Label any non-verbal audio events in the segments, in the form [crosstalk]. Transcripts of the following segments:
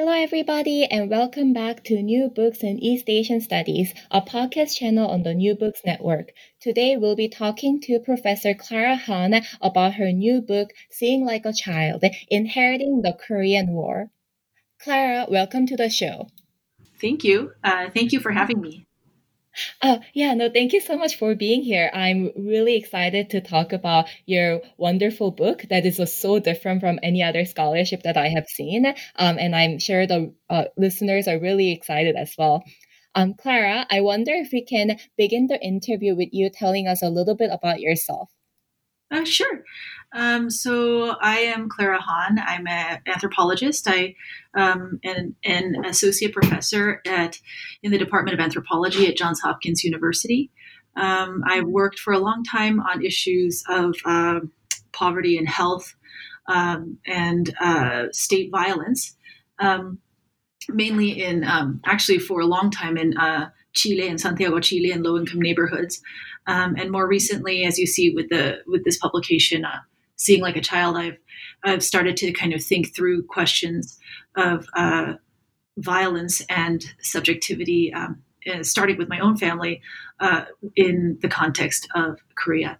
Hello, everybody, and welcome back to New Books and East Asian Studies, a podcast channel on the New Books Network. Today, we'll be talking to Professor Clara Han about her new book, Seeing Like a Child Inheriting the Korean War. Clara, welcome to the show. Thank you. Uh, thank you for having me. Oh, yeah, no, thank you so much for being here. I'm really excited to talk about your wonderful book that is so different from any other scholarship that I have seen. Um, and I'm sure the uh, listeners are really excited as well. Um, Clara, I wonder if we can begin the interview with you telling us a little bit about yourself. Uh, sure. Um, so I am Clara Han. I'm an anthropologist. I um, am an associate professor at in the Department of Anthropology at Johns Hopkins University. Um, I've worked for a long time on issues of uh, poverty and health um, and uh, state violence, um, mainly in um, actually for a long time in uh, Chile and Santiago, Chile, and low-income neighborhoods. Um, and more recently, as you see with the with this publication, uh, seeing like a child, I've I've started to kind of think through questions of uh, violence and subjectivity, um, starting with my own family uh, in the context of Korea.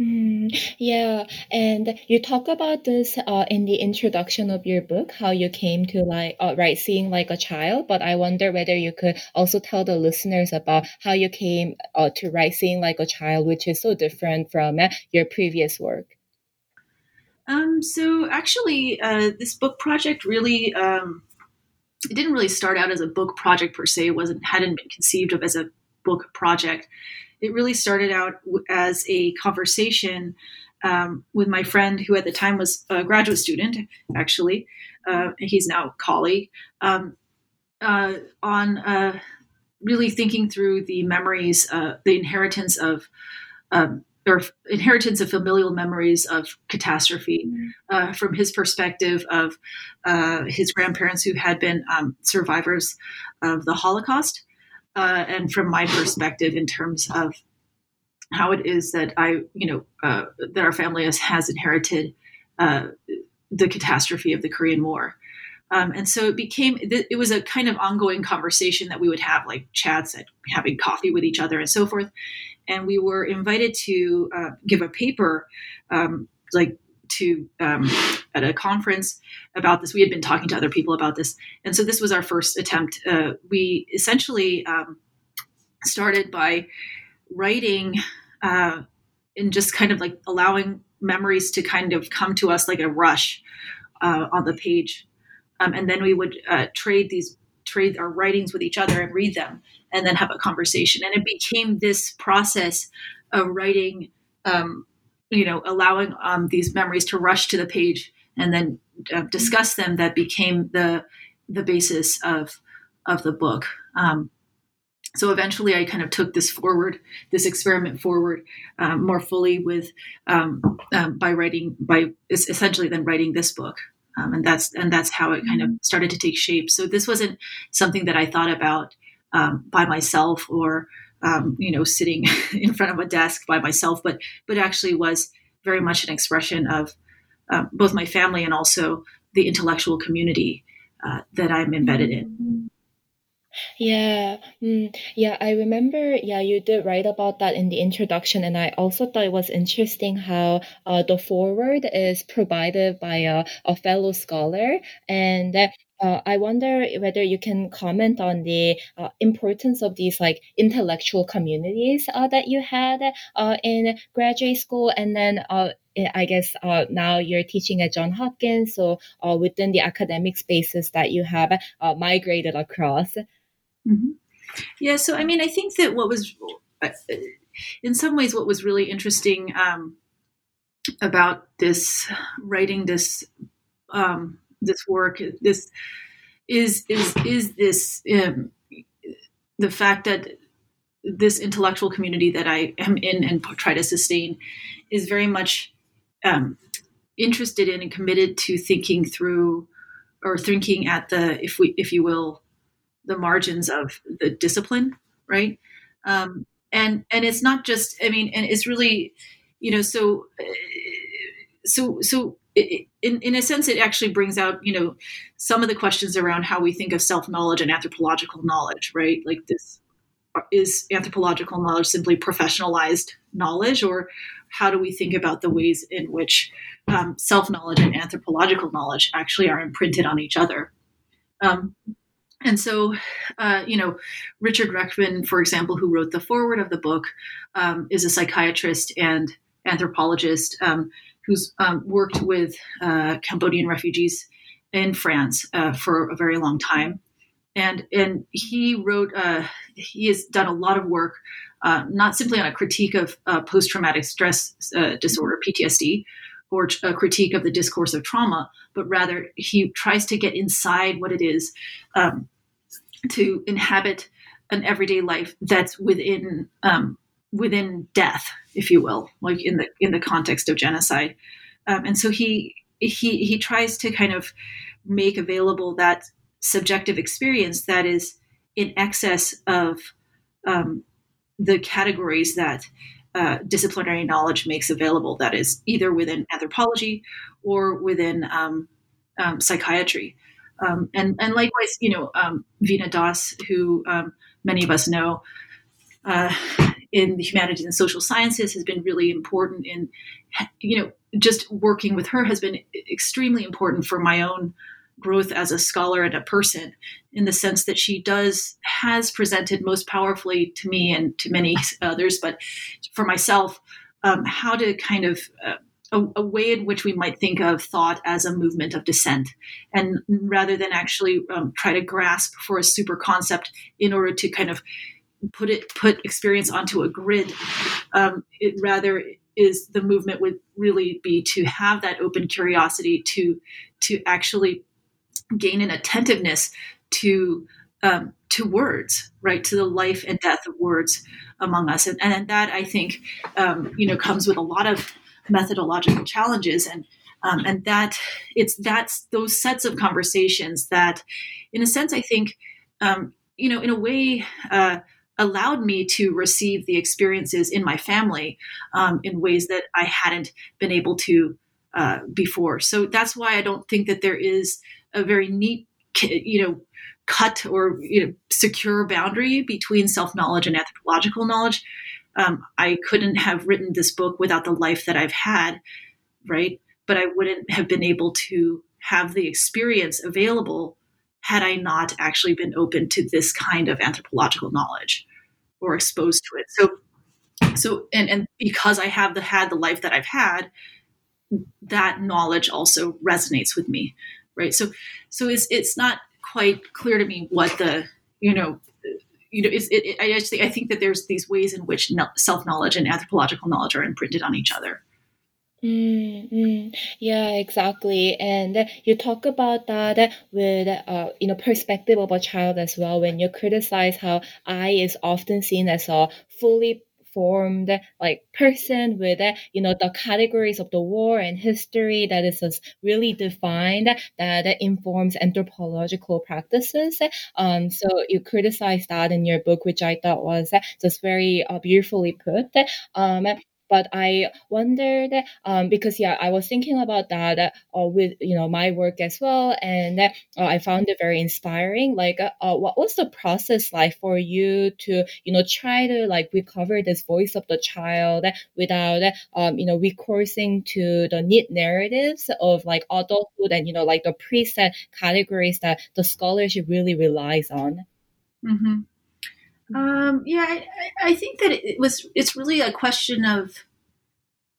Mm, yeah, and you talk about this uh, in the introduction of your book, how you came to like uh, write seeing like a child. But I wonder whether you could also tell the listeners about how you came uh, to write seeing like a child, which is so different from uh, your previous work. Um, so actually, uh, this book project really um, it didn't really start out as a book project per se. It wasn't hadn't been conceived of as a book project it really started out as a conversation um, with my friend who at the time was a graduate student, actually. Uh, he's now a colleague, um, uh, on uh, really thinking through the memories, uh, the inheritance of, um, or inheritance of familial memories of catastrophe mm-hmm. from his perspective of uh, his grandparents who had been um, survivors of the Holocaust uh, and from my perspective in terms of how it is that I, you know, uh, that our family has, has inherited uh, the catastrophe of the Korean War. Um, and so it became, it was a kind of ongoing conversation that we would have, like chats at having coffee with each other and so forth. And we were invited to uh, give a paper, um, like to um, at a conference about this. We had been talking to other people about this, and so this was our first attempt. Uh, we essentially um, started by writing uh, and just kind of like allowing memories to kind of come to us like a rush uh, on the page, um, and then we would uh, trade these trade our writings with each other and read them, and then have a conversation. And it became this process of writing. Um, you know, allowing um, these memories to rush to the page and then uh, discuss them that became the the basis of of the book. Um, so eventually, I kind of took this forward, this experiment forward um, more fully with um, um, by writing by essentially then writing this book, um, and that's and that's how it kind of started to take shape. So this wasn't something that I thought about um, by myself or um, you know, sitting [laughs] in front of a desk by myself, but but actually was very much an expression of uh, both my family and also the intellectual community uh, that I'm embedded in. Yeah, mm, yeah, I remember. Yeah, you did write about that in the introduction, and I also thought it was interesting how uh, the foreword is provided by a, a fellow scholar, and uh, I wonder whether you can comment on the uh, importance of these like intellectual communities uh, that you had uh, in graduate school, and then uh, I guess uh, now you're teaching at John Hopkins, so within the academic spaces that you have migrated across. Mm-hmm. Yeah, so I mean, I think that what was, in some ways, what was really interesting um, about this writing this um, this work this is is is this um, the fact that this intellectual community that I am in and try to sustain is very much um, interested in and committed to thinking through or thinking at the if we if you will the margins of the discipline right? Um, and and it's not just i mean and it's really you know so so so in in a sense it actually brings out you know some of the questions around how we think of self knowledge and anthropological knowledge right? Like this is anthropological knowledge simply professionalized knowledge or how do we think about the ways in which um, self knowledge and anthropological knowledge actually are imprinted on each other? Um, and so, uh, you know, Richard Rechtman, for example, who wrote the foreword of the book, um, is a psychiatrist and anthropologist. Um, who's um, worked with uh, Cambodian refugees in France uh, for a very long time. And, and he wrote, uh, he has done a lot of work, uh, not simply on a critique of uh, post traumatic stress disorder, PTSD, or a critique of the discourse of trauma, but rather he tries to get inside what it is um, to inhabit an everyday life that's within um, within death, if you will, like in the in the context of genocide. Um, and so he he he tries to kind of make available that subjective experience that is in excess of um, the categories that uh, disciplinary knowledge makes available. That is either within anthropology or within um, um psychiatry. Um, and and likewise, you know, um, Veena Das, who um, many of us know uh, in the humanities and social sciences, has been really important in, you know, just working with her has been extremely important for my own growth as a scholar and a person in the sense that she does has presented most powerfully to me and to many others but for myself um, how to kind of uh, a, a, way in which we might think of thought as a movement of dissent, and rather than actually um, try to grasp for a super concept in order to kind of put it put experience onto a grid, um, it rather is the movement would really be to have that open curiosity to to actually gain an attentiveness to um, to words, right, to the life and death of words among us, and, and that I think um, you know comes with a lot of methodological challenges. And um, and that it's that's those sets of conversations that in a sense i think um, you know in a way uh, allowed me to receive the experiences in my family um, in ways that i hadn't been able to uh, before so that's why i don't think that there is a very neat you know cut or you know secure boundary between self-knowledge and anthropological knowledge um, I couldn't have written this book without the life that I've had, right? But I wouldn't have been able to have the experience available had I not actually been open to this kind of anthropological knowledge or exposed to it. So, so and and because I have the had the life that I've had, that knowledge also resonates with me, right? So, so it's it's not quite clear to me what the you know you know, it, it, I think, I think that there's these ways in which self knowledge and anthropological knowledge are imprinted on each other. Mm-hmm. Yeah, exactly. And you talk about that with uh, you know perspective of a child as well. When you criticize how I is often seen as a fully formed like person with you know the categories of the war and history that is really defined that informs anthropological practices um so you criticize that in your book which i thought was just very uh, beautifully put um but I wondered um, because yeah, I was thinking about that uh, with you know my work as well, and uh, I found it very inspiring. Like, uh, what was the process like for you to you know try to like recover this voice of the child without um, you know recoursing to the neat narratives of like adulthood and you know like the preset categories that the scholarship really relies on. Mm-hmm. Um, yeah, I, I, think that it was. It's really a question of,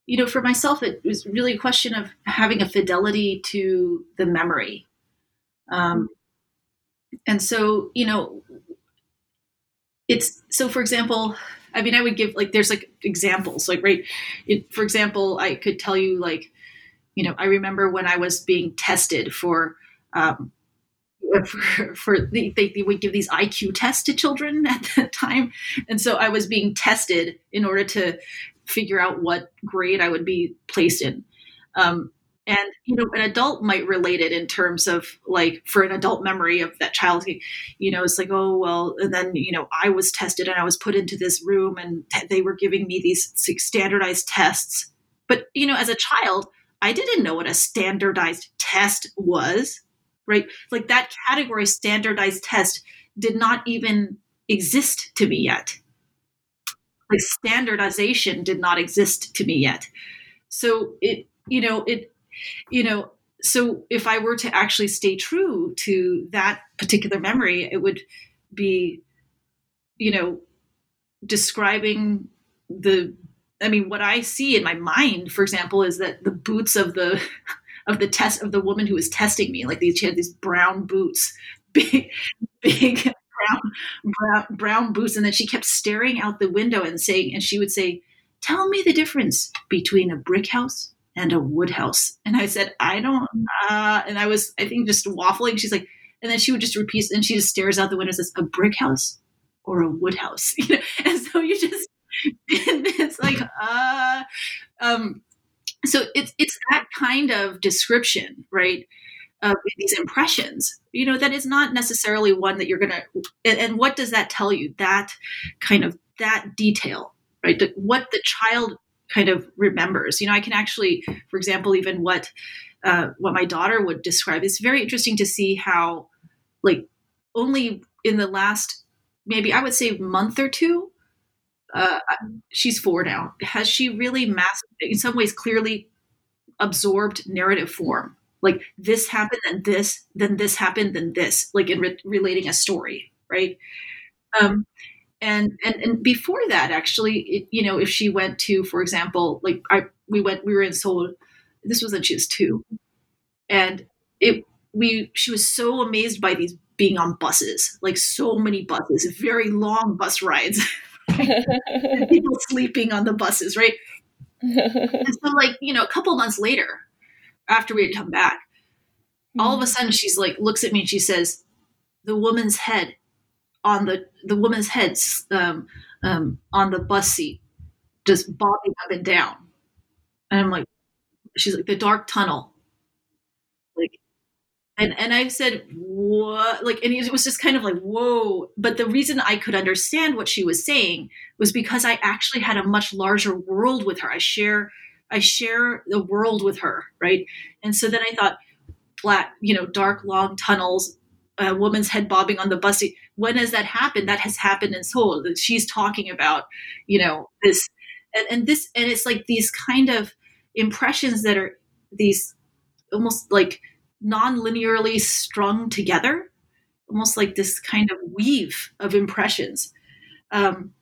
you know, for myself, it was really a question of having a fidelity to the memory. Um, and so, you know, it's so. For example, I mean, I would give like there's like examples, like right. It, for example, I could tell you like you know, I remember when I was being tested for. Um, [laughs] for, for the, they, would give these IQ tests to children at [laughs] that time, and so I was being tested in order to figure out what grade I would be placed in. Um, and you know an adult might relate it in terms of like for an adult memory of that child you know it's like oh well and then you know i was tested and i was put into this room and they were giving me these standardized tests. But you know as a child i didn't know what a standardized test was right? Like that category standardized test did not even exist to me yet. Like standardization did not exist to me yet. So it you know it you know so if i were to actually stay true to that particular memory it would be you know describing the i mean what i see in my mind for example is that the boots of the of the test of the woman who was testing me like these she had these brown boots [laughs] big big brown, brown brown boots and then she kept staring out the window and saying and she would say tell me the difference between a brick house and a wood house. And I said, I don't, uh, and I was, I think, just waffling. She's like, and then she would just repeat, and she just stares out the window and says, a brick house or a wood house. [laughs] You know? and so you just, [laughs] it's like, uh, um, so it's, it's that kind of description, right? Of these impressions, you know, that is not necessarily one that you're to, and, and what does that tell you? That kind of, that detail, right? The, what the child kind of remembers. You know, I can actually, for example, even what uh, what my daughter would describe. It's very interesting to see how, like, only in the last maybe I would say month or two, uh, she's four now. Has she really mass in some ways clearly absorbed narrative form? Like this happened, then this, then this happened, then this, like in re- relating a story, right? Um, and and and before that actually it, you know if she went to for example like i we went we were in seoul this was when she was two and it we she was so amazed by these being on buses like so many buses very long bus rides [laughs] [laughs] people sleeping on the buses right? [laughs] And so like you know a couple months later after we had come back all of a sudden she's like looks at me and she says the woman's head on the the woman's head um, um, on the bus seat, just bobbing up and down. And I'm like, she's like the dark tunnel, and and I said what like, and it was just kind of like whoa. But the reason I could understand what she was saying was because I actually had a much larger world with her. I share I share the world with her, right? And so then I thought, flat, you know, dark long tunnels, a woman's head bobbing on the bus seat. When has that happened? That has happened in Seoul. She's talking about, you know, this and, and this and it's like these kind of impressions that are these almost like non-linearly strung together, almost like this kind of weave of impressions. Um,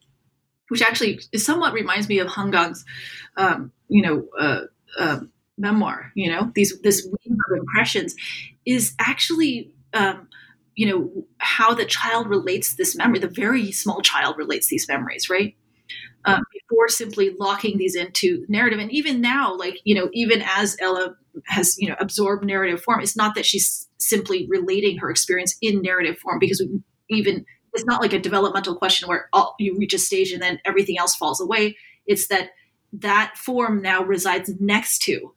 which actually somewhat reminds me of Han Kang's, um, you know, uh, uh, memoir. You know, these this weave of impressions is actually um, you know how the child relates this memory the very small child relates these memories right um, before simply locking these into narrative and even now like you know even as ella has you know absorbed narrative form it's not that she's simply relating her experience in narrative form because even it's not like a developmental question where all, you reach a stage and then everything else falls away. It's that that form now resides next to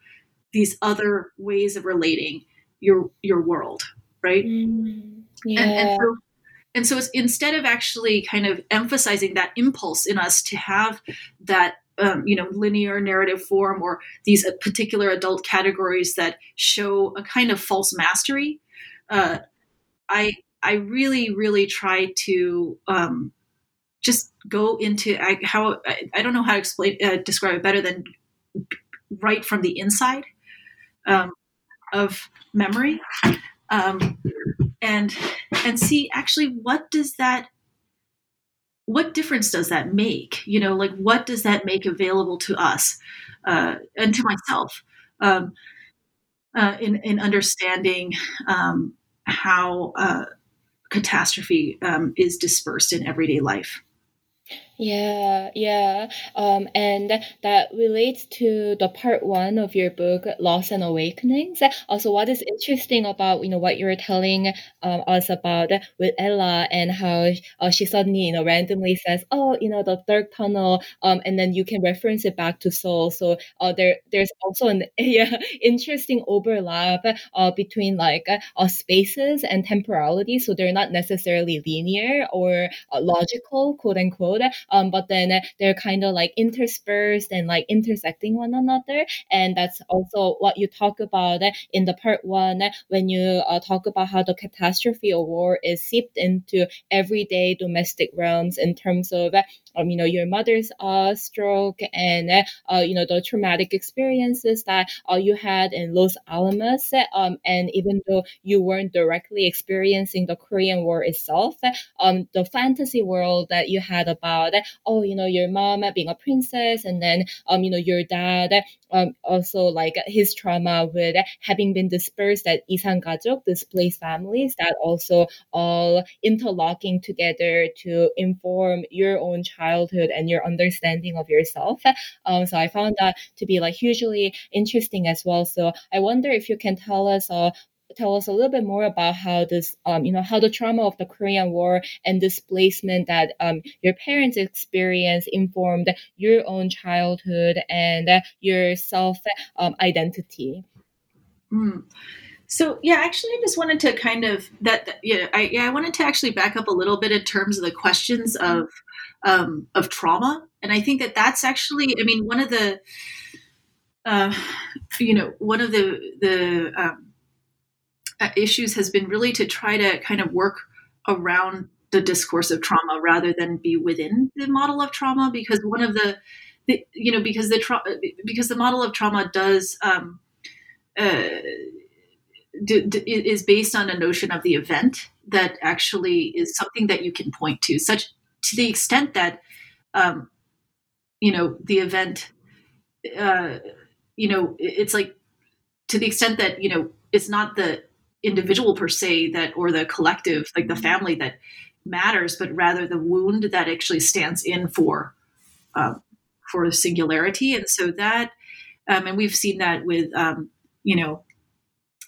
these other ways of relating your your world right? Mm yeah. And, and so and so instead of actually kind of emphasizing that impulse in us to have that um, you know linear narrative form or these uh, particular adult categories that show a kind of false mastery uh, i i really really try to um, just go into I, how I, I, don't know how to explain uh, describe it better than right from the inside um, of memory. Um, and and see actually what does that what difference does that make? You know like what does that make available to us uh, and to myself um, uh, in in understanding um, how uh, catastrophe um, is dispersed in everyday life Yeah, yeah. Um, and that relates to the part one of your book, Loss and Awakenings. Also, what is interesting about, you know, what you're telling um, us about with Ella and how uh, she suddenly, you know, randomly says, oh, you know, the third tunnel, um, and then you can reference it back to Seoul. So uh, there, there's also an [laughs] yeah, interesting overlap uh, between like uh, spaces and temporality. So they're not necessarily linear or uh, logical, quote unquote um, but then they're kind of like interspersed and like intersecting one another. And that's also what you talk about in the part one when you uh, talk about how the catastrophe of war is seeped into everyday domestic realms in terms of um, you know, your mother's uh, stroke and, uh, you know, the traumatic experiences that you had in Los Alamos. Um, and even though you weren't directly experiencing the Korean War itself, um, the fantasy world that you had about, oh, you know, your mom being a princess and then, um, you know, your dad um, also like his trauma with having been dispersed at Isan Gajok, displaced families, that also all interlocking together to inform your own childhood and your understanding of yourself. Um, so I found that to be like hugely interesting as well. So I wonder if you can tell us uh, tell us a little bit more about how this, um, you know, how the trauma of the Korean War and displacement that um, your parents experienced informed your own childhood and your self um, identity. Mm. So yeah, actually, I just wanted to kind of that, that. yeah, I yeah, I wanted to actually back up a little bit in terms of the questions of um, of trauma, and I think that that's actually, I mean, one of the, uh, you know, one of the the um, issues has been really to try to kind of work around the discourse of trauma rather than be within the model of trauma because one of the, the you know because the tra- because the model of trauma does um, uh, d- d- is based on a notion of the event that actually is something that you can point to such to the extent that um, you know the event uh, you know it's like to the extent that you know it's not the individual per se that or the collective like the mm-hmm. family that matters but rather the wound that actually stands in for um, for singularity and so that um, and we've seen that with um, you know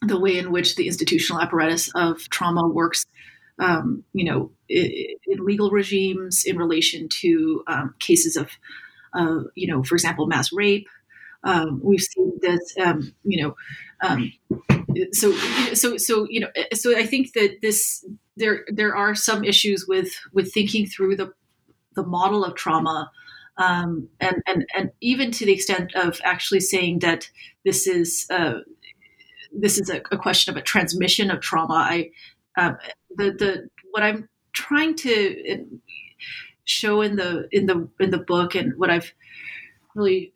the way in which the institutional apparatus of trauma works um, you know in, in, legal regimes in relation to um, cases of uh, you know for example mass rape um, we've seen this you know so so so you know so i think that this there there are some issues with with thinking through the the model of trauma um, and and and even to the extent of actually saying that this is uh, this is a, a, question of a transmission of trauma. I uh, the the what i'm trying to show in the in the in the book and what i've really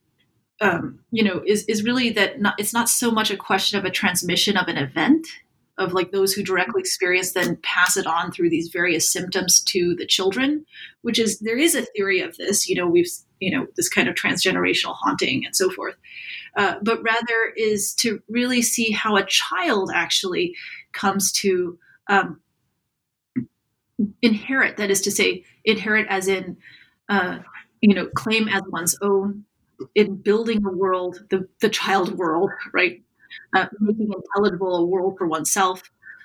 um, you know, is is really that not, it's not so much a question of a transmission of an event of like those who directly experience then pass it on through these various symptoms to the children, which is there is a theory of this. You know, we've you know this kind of transgenerational haunting and so forth, uh, but rather is to really see how a child actually comes to um, inherit. That is to say, inherit as in uh, you know claim as one's own in building a world, the, the child world, right? Uh, making intelligible a world for oneself.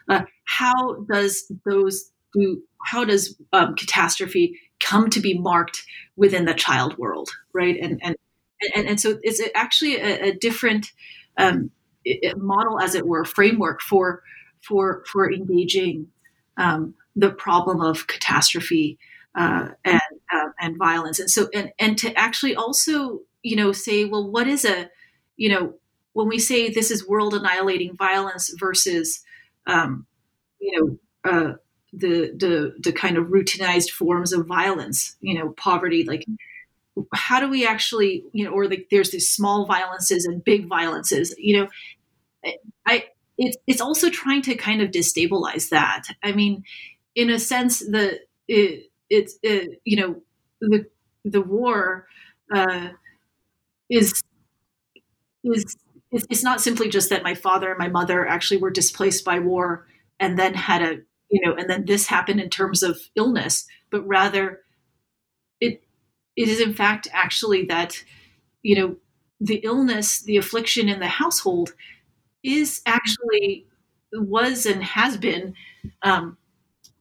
Uh, how does those do? How does um, catastrophe come to be marked within the child world, right? And and and, and so it's actually a, a different um, model, as it were, framework for for for engaging um, the problem of catastrophe uh, and uh, and violence. And so and and to actually also you know, say, well, what is a, you know, when we say this is world annihilating violence versus, um, you know, uh, the the the kind of routinized forms of violence, you know, poverty, like how do we actually, you know, or like there's these small violences and big violences, you know, I it's it's also trying to kind of destabilize that. I mean, in a sense, the it, it's it, you know the the war. Uh, is is it's not simply just that my father and my mother actually were displaced by war and then had a you know and then this happened in terms of illness but rather it it is in fact actually that you know the illness, the affliction in the household is actually was and has been um,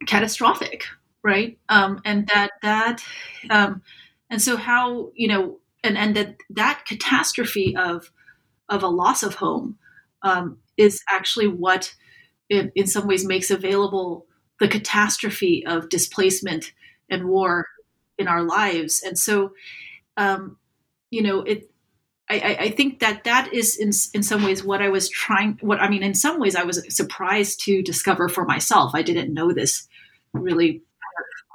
catastrophic, right? Um, and that that um, and so how you know and and that that catastrophe of of a loss of home um, is actually what in, in some ways makes available the catastrophe of displacement and war in our lives and so um, you know it I, I, think that that is in, in some ways what I was trying. What I mean, in some ways, I was surprised to discover for myself. I didn't know this, really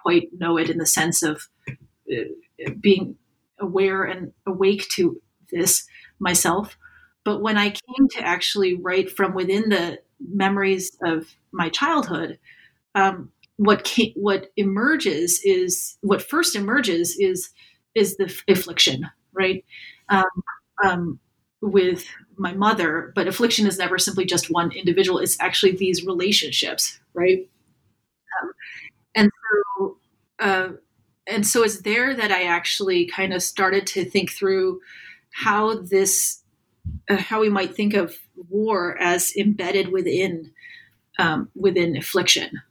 quite know it in the sense of uh, being aware and awake to this myself. But when I came to actually write from within the memories of my childhood, um, what came, what emerges is what first emerges is is the affliction, right? Um, um, with my mother, but affliction is never simply just one individual. It's actually these relationships, right? Um, and so, uh, and so it's there that I actually kind of started to think through how this, uh, how we might think of war as embedded within um, within affliction,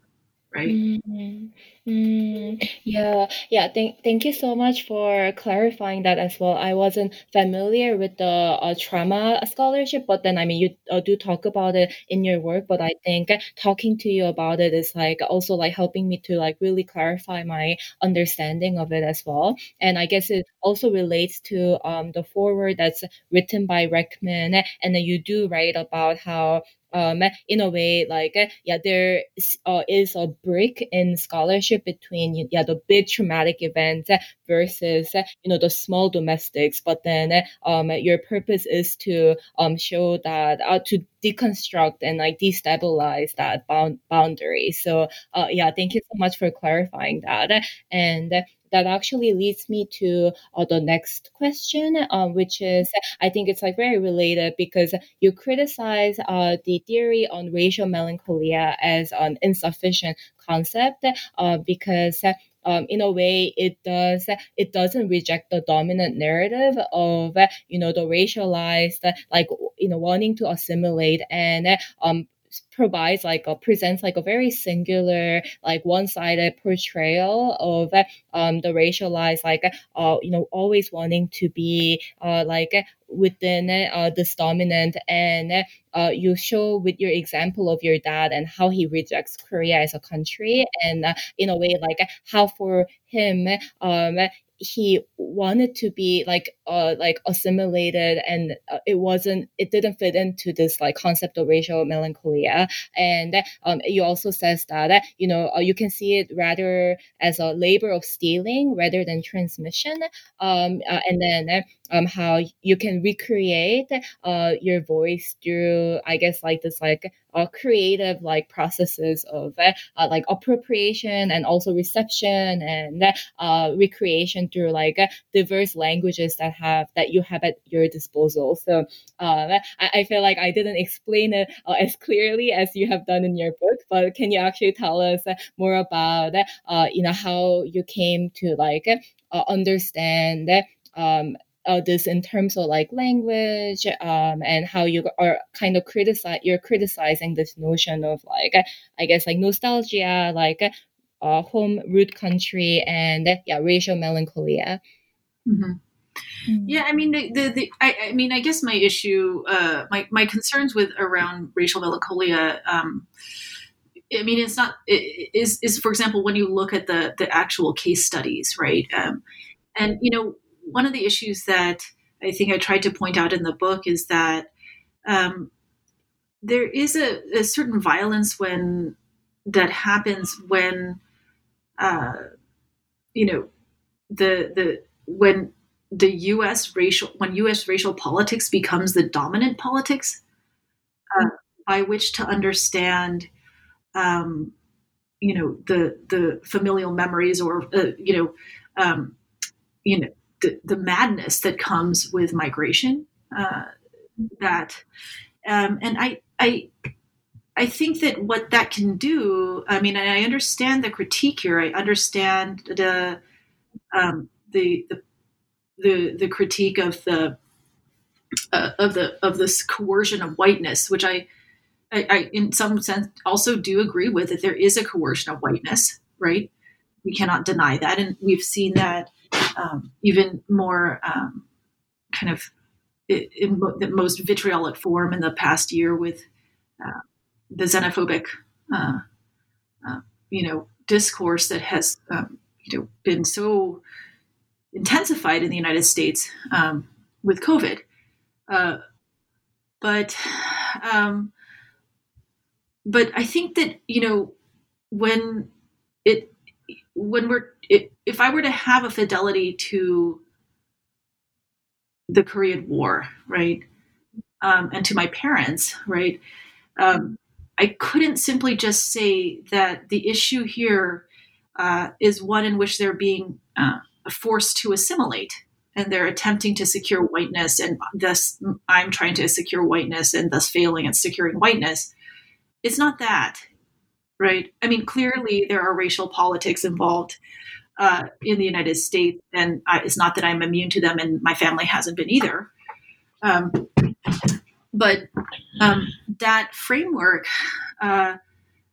right? Mm-hmm. Mm, yeah, yeah. Thank, thank you so much for clarifying that as well. I wasn't familiar with the uh, trauma scholarship, but then I mean, you uh, do talk about it in your work. But I think talking to you about it is like also like helping me to like really clarify my understanding of it as well. And I guess it also relates to um the foreword that's written by Rechtman, and then you do write about how um, in a way, like yeah, there is, uh, is a break in scholarship between yeah the big traumatic events versus you know the small domestics. But then um, your purpose is to um, show that uh, to deconstruct and like destabilize that bound boundary. So uh, yeah, thank you so much for clarifying that. And that actually leads me to uh, the next question, uh, which is I think it's like very related because you criticize uh, the theory on racial melancholia as an insufficient concept uh, because um, in a way it does it doesn't reject the dominant narrative of you know the racialized like you know wanting to assimilate and um provides like a presents like a very singular like one-sided portrayal of um the racialized like uh you know always wanting to be uh like within uh, this dominant. And uh, you show with your example of your dad and how he rejects Korea as a country and uh, in a way like how for him um, he wanted to be like uh like assimilated and uh, it wasn't it didn't fit into this like concept of racial melancholia. And um you also says that you know uh, you can see it rather as a labor of stealing rather than transmission um uh, and then um how you can recreate uh your voice through i guess like this like uh, creative like processes of uh, like appropriation and also reception and uh, recreation through like diverse languages that have that you have at your disposal. So um, I, I, feel like I didn't explain it uh, as clearly as you have done in your book, but can you actually tell us more about uh, you know how you came to like uh, understand um, uh, this in terms of like language um, and how you are kind of criticize you're criticizing this notion of like I guess like nostalgia, like uh, home root country, and yeah, racial melancholia. Mm-hmm. Mm. Yeah, I mean, the, the, the I, I, mean, I guess my issue, uh, my my concerns with around racial melancholia. Um, I mean, it's not it, is is for example when you look at the the actual case studies, right? Um, and you know, one of the issues that I think I tried to point out in the book is that um, there is a, a, certain violence when that happens when uh, you know the the when the U.S. racial when U.S. racial politics becomes the dominant politics uh, by which to understand um, you know the the familial memories or uh, you know um, you know the, the madness that comes with migration. Uh, that um, and I I I think that what that can do. I mean, I understand the critique here. I understand the um, the the the, the critique of the uh, of the of this coercion of whiteness, which I, I, I, in some sense also do agree with that there is a coercion of whiteness, right? We cannot deny that, and we've seen that um, even more um, kind of in the most vitriolic form in the past year with uh, the xenophobic, uh, uh, you know, discourse that has um, you know been so intensified in the United States um, with COVID. Uh, but um, but I think that you know when it when we're it, if I were to have a fidelity to the Korean War, right, um, and to my parents, right, um, I couldn't simply just say that the issue here uh, is one in which they're being uh, forced to assimilate and they're attempting to secure whiteness and thus i'm trying to secure whiteness and thus failing at securing whiteness. It's not that right? I mean clearly there are racial politics involved uh, in the united states and I, it's not that i'm immune to them and my family hasn't been either um, but um, that framework uh,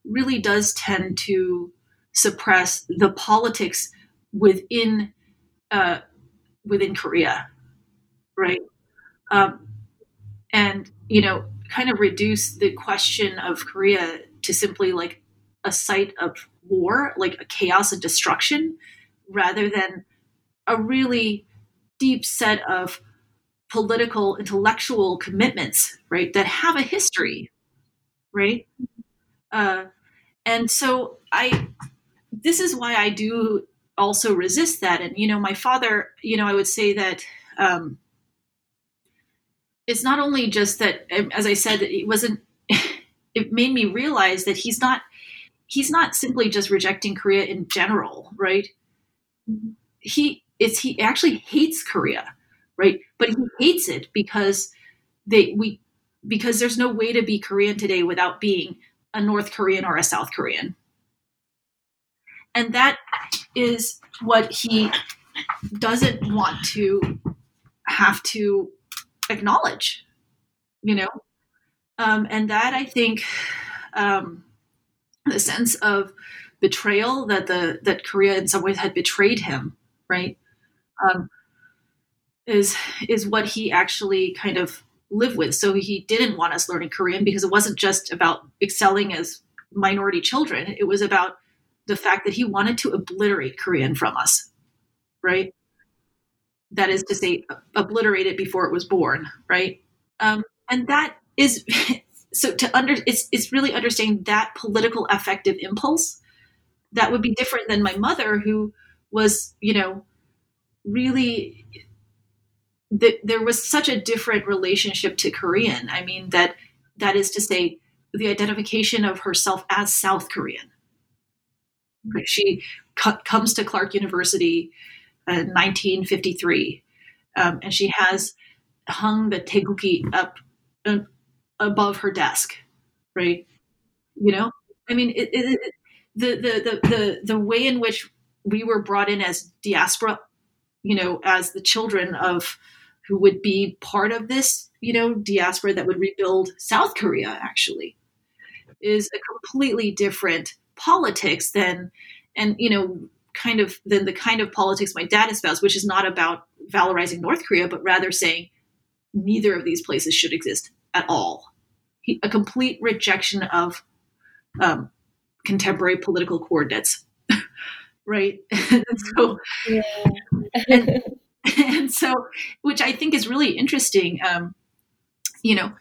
really does tend to suppress the politics within uh, within Korea, right? Um, and you know, kind of reduce the question of Korea to simply like a site of war, like a chaos and destruction, rather than a really deep set of political, intellectual commitments, right, that have a history, right? Uh, and so I, this is why I do also resist that. And, you know, my father, you know, I would say that um, it's not only just that, um, as I said, it wasn't, [laughs] it made me realize that he's not, he's not simply just rejecting Korea in general, right? He, it's, he actually hates Korea, right? But he hates it because they, we, because there's no way to be Korean today without being a North Korean or a South Korean. And that is what he doesn't want to have to acknowledge, you know? Um, and that I think um, the sense of betrayal that the that Korea in some ways had betrayed him, right? Um, is is what he actually kind of lived with. So he didn't want us learning Korean because it wasn't just about excelling as minority children. It was about the fact that he wanted to obliterate Korean from us, right? That is to say, obliterate it before it was born, right? Um, and that is [laughs] so to under it's it's really understanding that political affective impulse that would be different than my mother who was you know really there was such a different relationship to korean. I mean that that is to say the identification of herself as south korean. She comes to Clark University in 1953, um, and she has hung the taegukgi up uh, above her desk, right? You know, I mean, it, it, it, the, the the the way in which we were brought in as diaspora, you know, as the children of who would be part of this, you know, diaspora that would rebuild South Korea, actually, is a completely different politics than and you know kind of than the kind of politics my dad espoused which is not about valorizing north korea but rather saying neither of these places should exist at all. He, a complete rejection of um, contemporary political coordinates [laughs] right and [laughs] so yeah. and, [laughs] and, so which i think is really interesting um, you know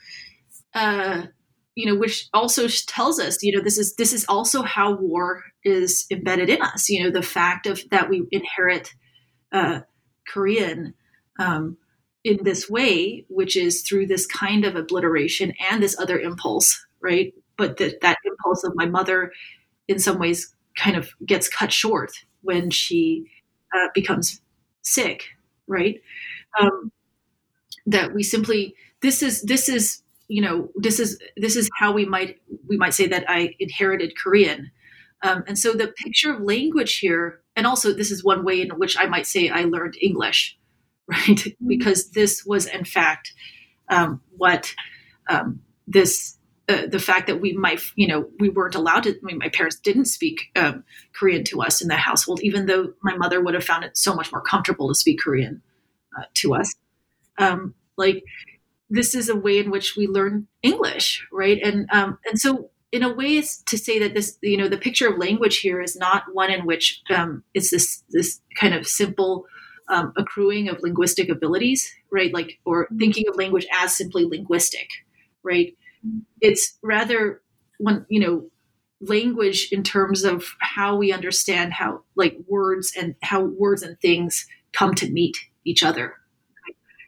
uh, you know, which also tells us, you know, this is this is also how war is embedded in us. You know, the fact of that we inherit uh, Korean um, in this way, which is through this kind of obliteration and this other impulse, right? But that that impulse of my mother, in some ways, kind of gets cut short when she uh, becomes sick, right? Um, that we simply this is this is you know this is this is how we might we might say that i inherited korean um, and so the picture of language here and also this is one way in which I might say I learned English, [laughs] right? Mm-hmm. because this was in fact um, what um, this uh, the fact that we might, you know, we weren't allowed to. I mean, my parents didn't speak um, Korean to us in the household, even though my mother would have found it so much more comfortable to speak Korean uh, to us. Um, like, this is a way in which we learn English, right? And um, and so, in a way, it's to say that this, you know, the picture of language here is not one in which um, it's this this kind of simple. Um, accruing of linguistic abilities, right? Like, or thinking of language as simply linguistic, right? It's rather when you know language in terms of how we understand how like words and how words and things come to meet each other.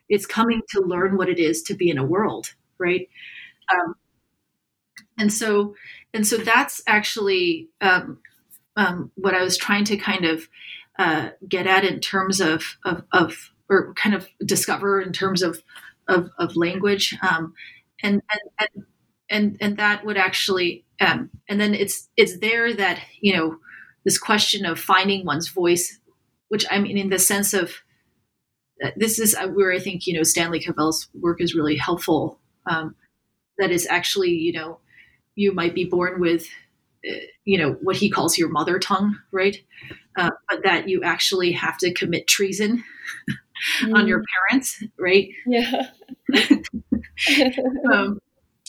It's coming to learn what it is to be in a world, right? Um, and so, and so that's actually um, um, what I was trying to kind of uh, get at in terms of, of, of, or kind of discover in terms of of, of language. And and and and, and that would actually um, and then it's it's there that you know this question of finding one's voice which i mean in the sense of uh, this is uh, where i think you know stanley cavell's work is really helpful um, that is actually you know you might be born with uh, you know what he calls your mother tongue right? Uh, but that you actually have to commit treason [laughs] mm. on your mm. parents right [laughs] yeah um,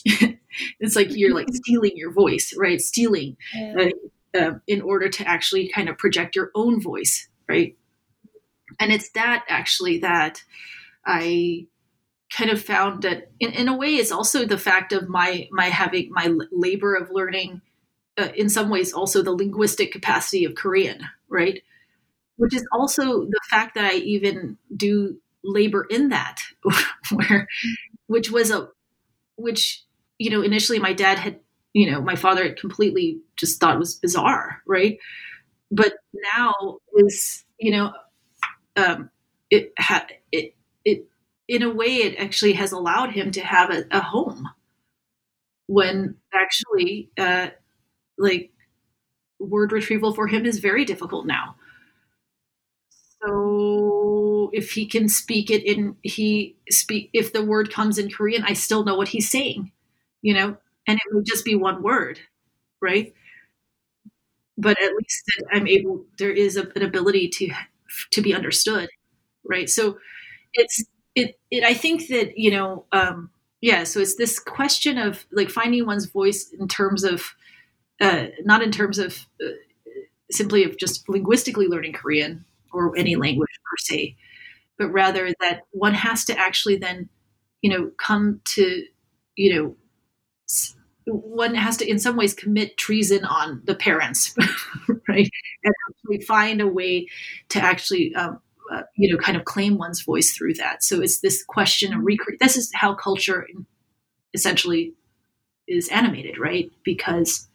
[laughs] it's like you're like [laughs] stealing your voice, right? Stealing uh, uh, in order to actually kind of project your own voice, right? And it's that actually that I kind of found that in, in a way it's also the fact of my my having my labor of learning uh, in some ways also the linguistic capacity of korean right which is also the fact that i even do labor in that [laughs] where which was a which you know, initially my dad had, you know, my father completely just thought was bizarre, right? But now is, you know, um, it had it it in a way it actually has allowed him to have a, a home when actually uh, like word retrieval for him is very difficult now so if he can speak it in he speak if the word comes in korean i still know what he's saying you know, and it would just be one word, right? But at least I'm able. There is a, an ability to to be understood, right? So it's it. it I think that you know, um, yeah. So it's this question of like finding one's voice in terms of, uh, not in terms of uh, simply of just linguistically learning Korean or any language per se, but rather that one has to actually then, you know, come to, you know, one has to in some ways commit treason on the parents [laughs] right? And actually find a way to actually um, uh, you know kind of claim one's voice through that. So it's this question of recreate this is how culture essentially is animated right? Because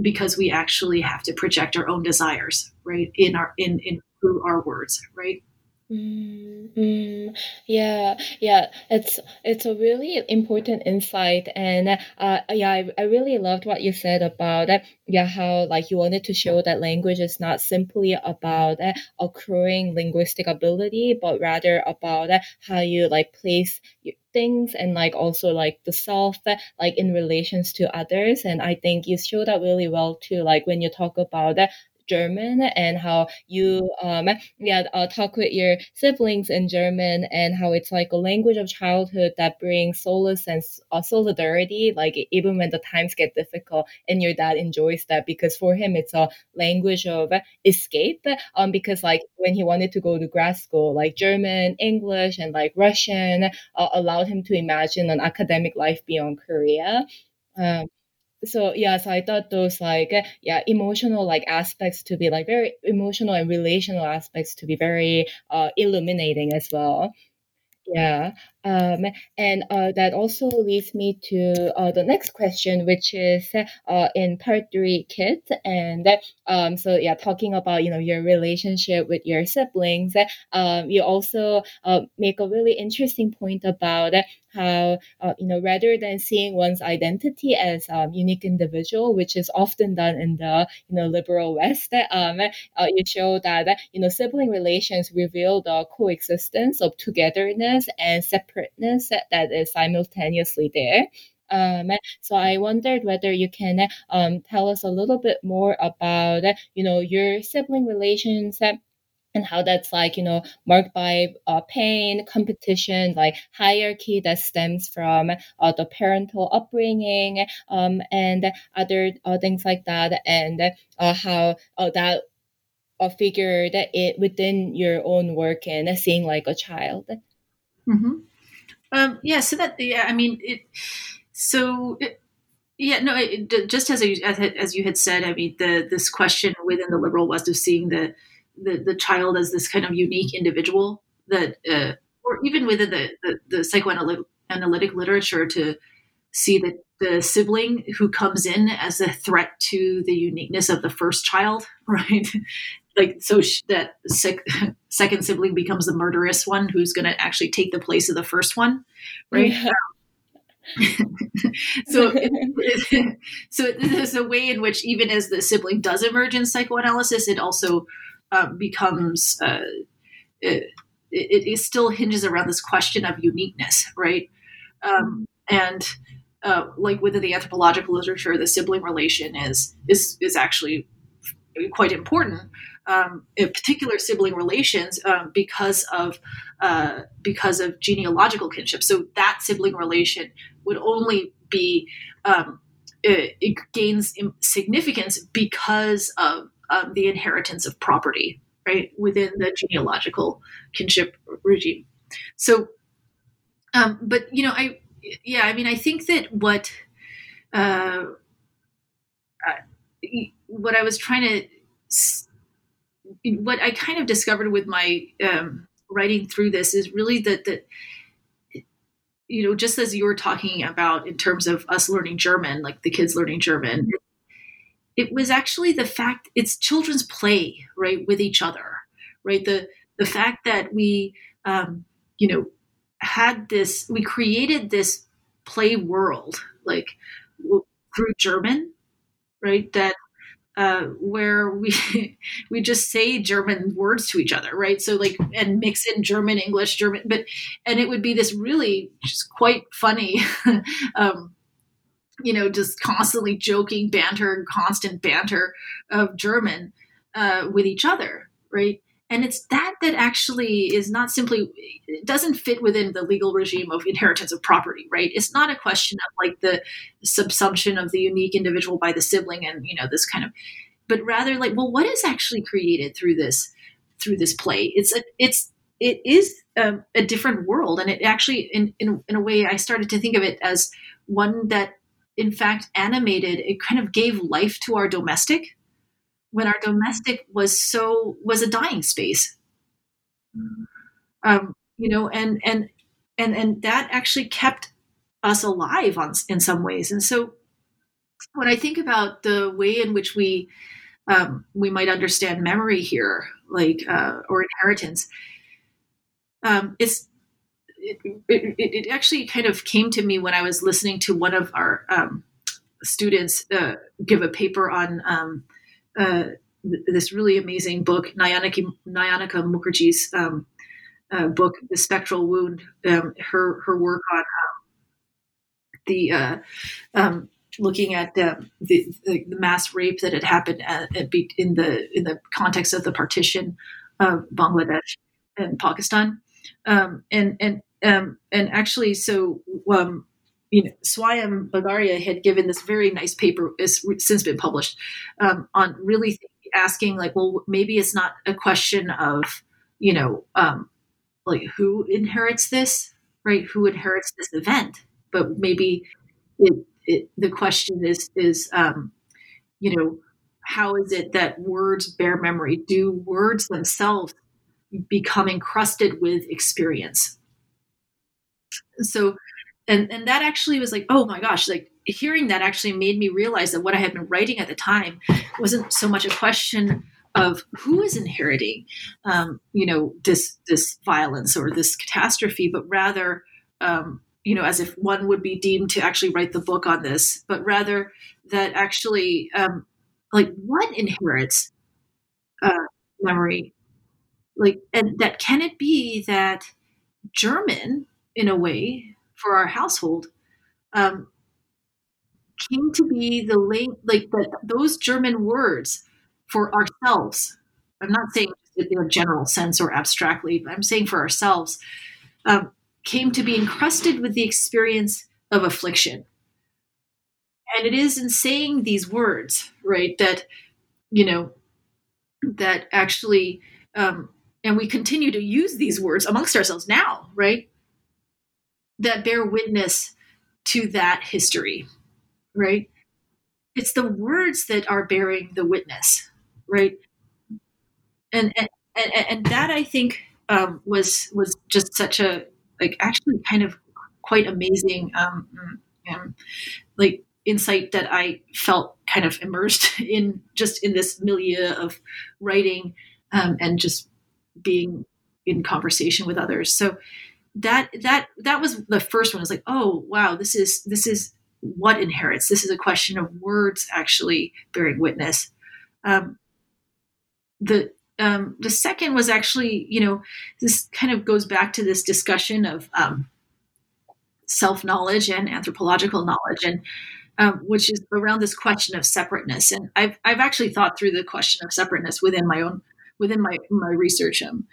because we actually have to project our own desires right in our in in through our words right? Mm, mm, yeah, yeah, it's it's a really important insight, and uh, yeah, I, I really loved what you said about uh, yeah how like you wanted to show that language is not simply about uh, accruing linguistic ability, but rather about uh, how you like place things and like also like the self uh, like in relations to others, and I think you show that really well too, like when you talk about uh, German and how you um yeah uh, talk with your siblings in German and how it's like a language of childhood that brings solace and uh, solidarity like even when the times get difficult and your dad enjoys that because for him it's a language of escape um because like when he wanted to go to grad school like German English and like Russian uh, allowed him to imagine an academic life beyond Korea. Um, so yeah so i thought those like yeah emotional like aspects to be like very emotional and relational aspects to be very uh, illuminating as well. Yeah Um, and uh, that also leads me to uh, the next question, which is uh, in part three, kids. And um, so, yeah, talking about you know your relationship with your siblings, um, you also uh, make a really interesting point about how uh, you know rather than seeing one's identity as um, unique individual, which is often done in the you know liberal West, um, uh, you show that you know sibling relations reveal the coexistence of togetherness and separateness that is simultaneously there. Um, so I wondered whether you can um, tell us a little bit more about, you know, your sibling relations and how that's like you know marked by uh, pain competition like hierarchy that stems from uh, the parental upbringing um, and other uh, things like that and uh, how uh, that uh, figured it within your own work and seeing like a child mm-hmm. Um, yeah so that yeah i mean it so it, yeah, no. It, just as, as you had said, I mean, the this question within the liberal West of seeing the the, the child as this kind of unique individual that, uh, or even within the, the, the psychoanalytic literature to see that the sibling who comes in as a threat to the uniqueness of the first child, [laughs] right? Like so that sec- [laughs] second sibling becomes the murderous one who's going to actually take the place of the first one, right? Yeah. [laughs] so, [laughs] so there's a way in which even as the sibling does emerge in psychoanalysis, it also um, becomes uh, it, it, still hinges around this question of uniqueness, right? Um, and uh, like within the anthropological literature, the sibling relation is is is actually quite important. Um, particular, sibling relations um, because of uh, because of genealogical kinship. So that sibling relation would only be um, it, it, gains significance because of um, the inheritance of property, right, within the genealogical kinship regime. So, um, but you know, I, yeah, I mean, I think that what, uh, what I was trying to, what I kind of discovered with my um, writing through this is really that that you know just as you were talking about in terms of us learning German, like the kids learning German, it was actually the fact it's children's play right with each other right? The the fact that we um, you know had this we created this play world like through german right that uh, where we [laughs] we just say German words to each other, right? So like and mix in German, English, German, but and it would be this really just quite funny [laughs] um, you know, just constantly joking banter, and constant banter of German uh, with each other, right? And it's that that actually is not simply, it doesn't fit within the legal regime of inheritance of property, right? It's not a question of like the subsumption of the unique individual by the sibling and, you know, this kind of, but rather like, well, what is actually created through this, through this play? It's a, it's, it is um, a different world. And it actually, in, in, in a way, I started to think of it as one that in fact animated it kind of gave life to our domestic when our domestic was so was a dying space. Um, you know and and and and that actually kept us alive on in some ways. And so when i think about the way in which we um, we might understand memory here like uh, or inheritance um, it's it, it, it, actually kind of came to me when I was listening to one of our um, students uh, give a paper on um, uh, this really amazing book, Nayanaki, Nayanika Mookherjee's um, uh, book, The Spectral Wound. Um, her her work on um, the uh, um, looking at the, the, the, mass rape that had happened at, at in the in the context of the partition of Bangladesh and Pakistan. Um, and and um, and actually, so um, you know, Swayam Bagaria had given this very nice paper, it's since been published, um, on really asking like, well, maybe it's not a question of, you know, um, like who inherits this, right? Who inherits this event? But maybe it, it, the question is is um, you know how is it that words bear memory? Do words themselves become encrusted with experience? so and and that actually was like oh my gosh like hearing that actually made me realize that what i had been writing at the time wasn't so much a question of who is inheriting um, you know this this violence or this catastrophe but rather um, you know as if one would be deemed to actually write the book on this but rather that actually um, like what inherits uh, memory. Like and that can it be that german in a way for our household um, came to be the link like that those german words for ourselves. I'm not saying in a general sense or abstractly but i'm saying for ourselves um, came to be encrusted with the experience of affliction. And it is in saying these words right that you know that actually um, and we continue to use these words amongst ourselves now right that bear witness to that history right it's the words that are bearing the witness right and and and, and that i think um, was was just such a like actually kind of quite amazing um, um, like insight that I felt kind of immersed [laughs] in just in this milieu of writing um, and just being in conversation with others. So that that that was the first one. It's like, oh wow, this is this is what inherits. This is a question of words actually bearing witness. Um, the um, the second was actually, you know, this kind of goes back to this discussion of um, self knowledge and anthropological knowledge, and um, which is around this question of separateness. And I've I've actually thought through the question of separateness within my own within my my research, um,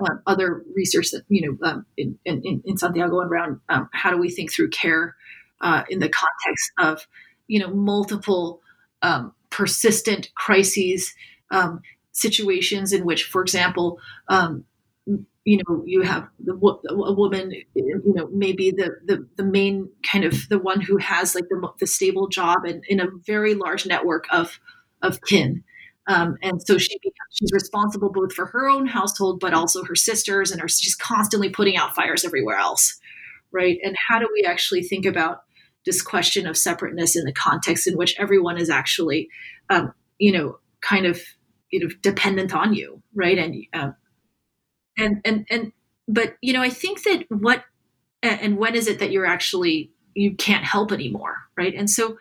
uh, other research that you know um, in, in, in Santiago and around um, how do we think through care uh, in the context of you know multiple um, persistent crises um, situations in which, for example, um, you know, you have the, a woman, you know, maybe the, the, the main kind of the one who has like the, the stable job and in a very large network of, of kin. Um, and so she she's responsible both for her own household, but also her sisters, and her, she's constantly putting out fires everywhere else, right? And how do we actually think about this question of separateness in the context in which everyone is actually, um, you know, kind of you know dependent on you right and um, and and and but you know i think that what and when is it that you're actually you can't help anymore right and so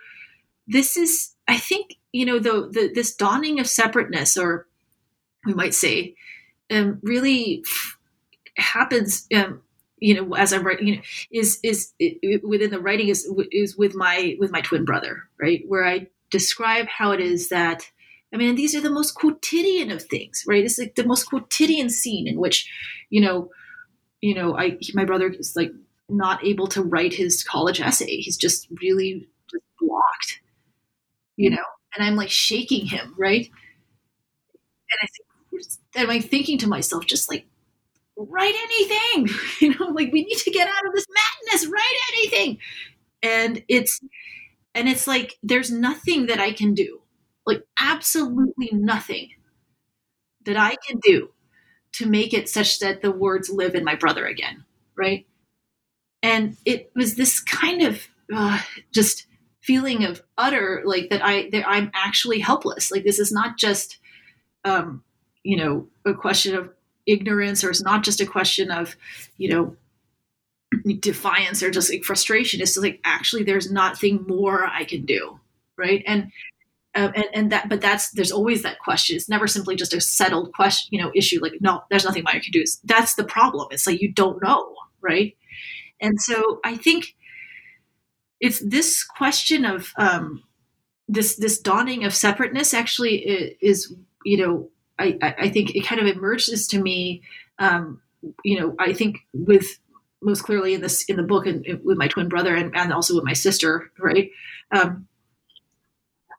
this is i think you know the, the this dawning of separateness or we might say um, really happens um, you know as i'm writing you know is is it, within the writing is is with my with my twin brother right where i describe how it is that I mean, these are the most quotidian of things, right? It's like the most quotidian scene in which, you know, you know, I my brother is like not able to write his college essay. He's just really just blocked, you know. And I'm like shaking him, right? And I think, and I'm thinking to myself, just like write anything, [laughs] you know, like we need to get out of this madness. Write anything, and it's and it's like there's nothing that I can do like absolutely nothing that I can do to make it such that the words live in my brother again, right? And it was this kind of uh, just feeling of utter like that I that I'm actually helpless. Like this is not just um, you know a question of ignorance, or it's not just a question of you know defiance or just like frustration. It's just like actually there's nothing more I can do, right? And uh, and, and, that but that's there's always that question it's never simply just a settled question you know issue like no there's nothing more you can do it's, that's the problem it's like you don't know right and so i think it's this question of um, this this dawning of separateness actually is, you know I, I think it kind of emerges to me um, you know i think with most clearly in this in the book and with my twin brother and, and also with my sister right? Um,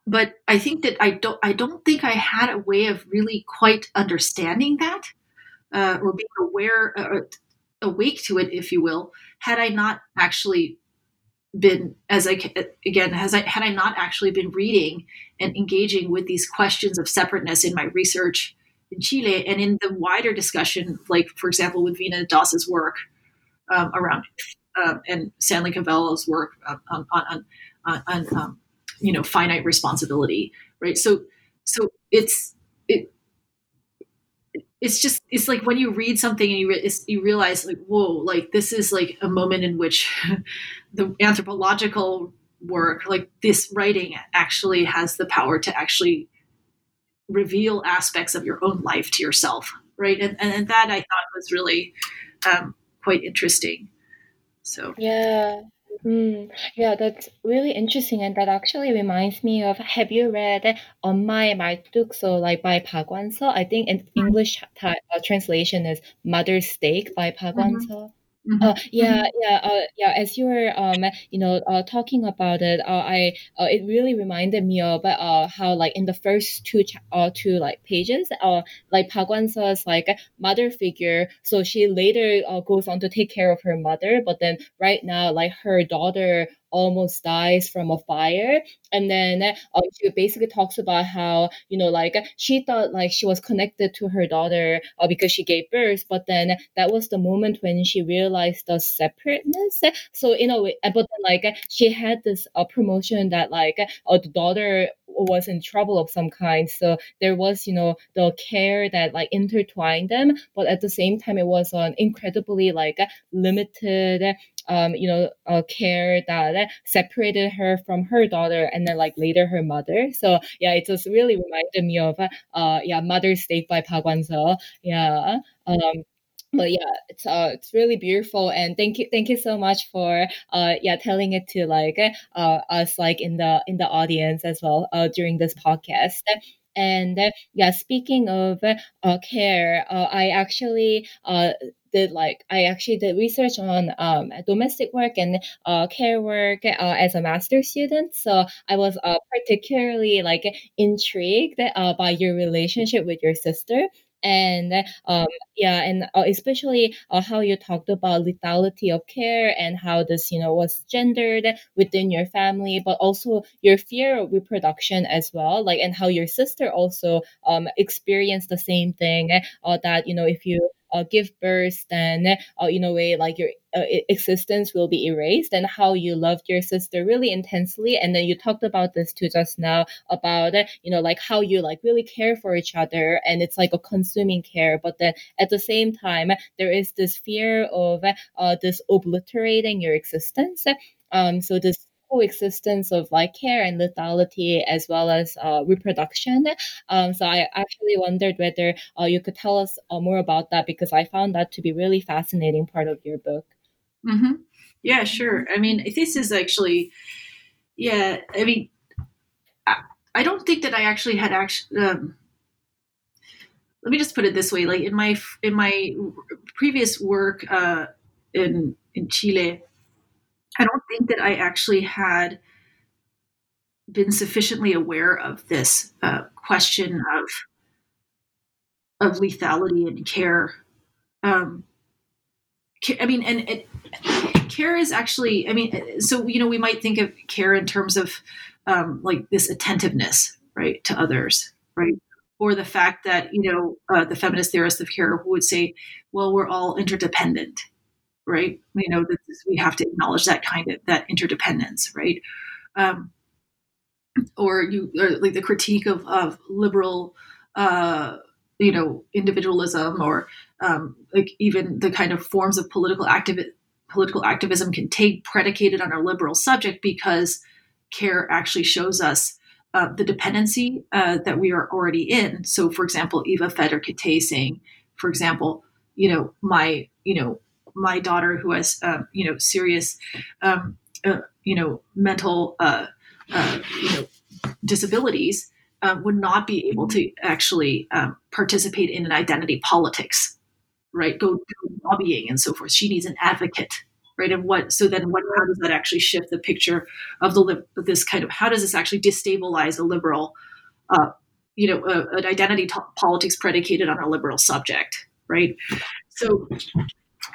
but I think that I don't I don't think I had a way of really quite understanding that uh, or being aware uh, awake to it, if you will, had I not actually been as I again has I had I not actually been reading and engaging with these questions of separateness in my research in Chile and in the wider discussion, like for example with Veena Das's work um, around um, and Stanley Cavell's work on on, on, on, on um, you know finite responsibility, right? So so it's it it's just it's like when you read something and you re- you realize like whoa like this is like a moment in which [laughs] the anthropological work like this writing actually has the power to actually reveal aspects of your own life to yourself right? And, and that i thought was really um, quite interesting. So yeah Mm, yeah, that's really interesting, and that actually reminds me of Have you read On My Martukso like by Park So. I think in mm-hmm. English t- uh, translation is Mother's Stake by Park mm-hmm. So. Mm-hmm. Mm-hmm. Uh, yeah, mm-hmm. yeah, uh, yeah. As you were, um, you know, uh, talking about it, uh, I uh, it really reminded me of uh, how like in the first two ch- uh, two like pages, uh, like Park Wan-seo's like mother figure. So she later uh, goes on to take care of her mother, but then right now, like her daughter almost dies from a fire. And then um, she basically talks about how, you know, like she thought like she was connected to her daughter uh, because she gave birth, but then that was the moment when she realized the separateness. So in a way, but then like she had this uh, promotion that like uh, the daughter was in trouble of some kind. So there was, you know, the care that like intertwined them, but at the same time, it was an incredibly like limited um, you know, uh, care that separated her from her daughter and then like later her mother. So yeah, it just really reminded me of uh, yeah, Mother's Day by Park Wan-seo. Yeah. Um, but yeah, it's uh, it's really beautiful, and thank you, thank you so much for uh, yeah, telling it to like uh, us like in the in the audience as well uh, during this podcast. And uh, yeah, speaking of uh, care, uh, I actually did like I actually did research on um, domestic work and uh, care work uh, as a master student. So I was uh, particularly like intrigued by your relationship with your sister and um, yeah and uh, especially uh, how you talked about lethality of care and how this you know was gendered within your family but also your fear of reproduction as well like and how your sister also um, experienced the same thing uh, that you know if you uh, give birth, then uh, in a way like your uh, existence will be erased, and how you loved your sister really intensely, and then you talked about this too just now about you know like how you like really care for each other, and it's like a consuming care, but then at the same time there is this fear of uh, this obliterating your existence. Um, so this coexistence of like care and lethality as well as uh, reproduction. Um, so I actually wondered whether uh, you could tell us uh, more about that because I found that to be really fascinating part of your book. Mm-hmm. Yeah, sure. I mean, this is actually, yeah. I mean, I, I don't think that I actually had actually. Um, let me just put it this way: like in my in my previous work uh, in in Chile, I don't think that I actually had been sufficiently aware of this uh, question of of lethality and care. Um, I mean, and it, care is actually. I mean, so you know, we might think of care in terms of um, like this attentiveness, right, to others, right, or the fact that you know uh, the feminist theorist of care who would say, well, we're all interdependent, right? You know, we have to acknowledge that kind of that interdependence, right? Um, or you, or like the critique of, of liberal, uh, you know, individualism, or um, like even the kind of forms of political activi- political activism can take predicated on a liberal subject because care actually shows us uh, the dependency uh, that we are already in. So, for example, Eva Feder Kittay saying, for example, you know, my, you know, my daughter who has um, you know serious um, uh, you know mental uh, uh, you know disabilities uh, would not be able to actually um, participate in an identity politics right? Go, lobbying and so forth. She needs an advocate right? And what so then what how does that actually shift the picture of the this kind of how does this actually destabilize a liberal uh, you know uh, an identity t- politics predicated on a liberal subject right? So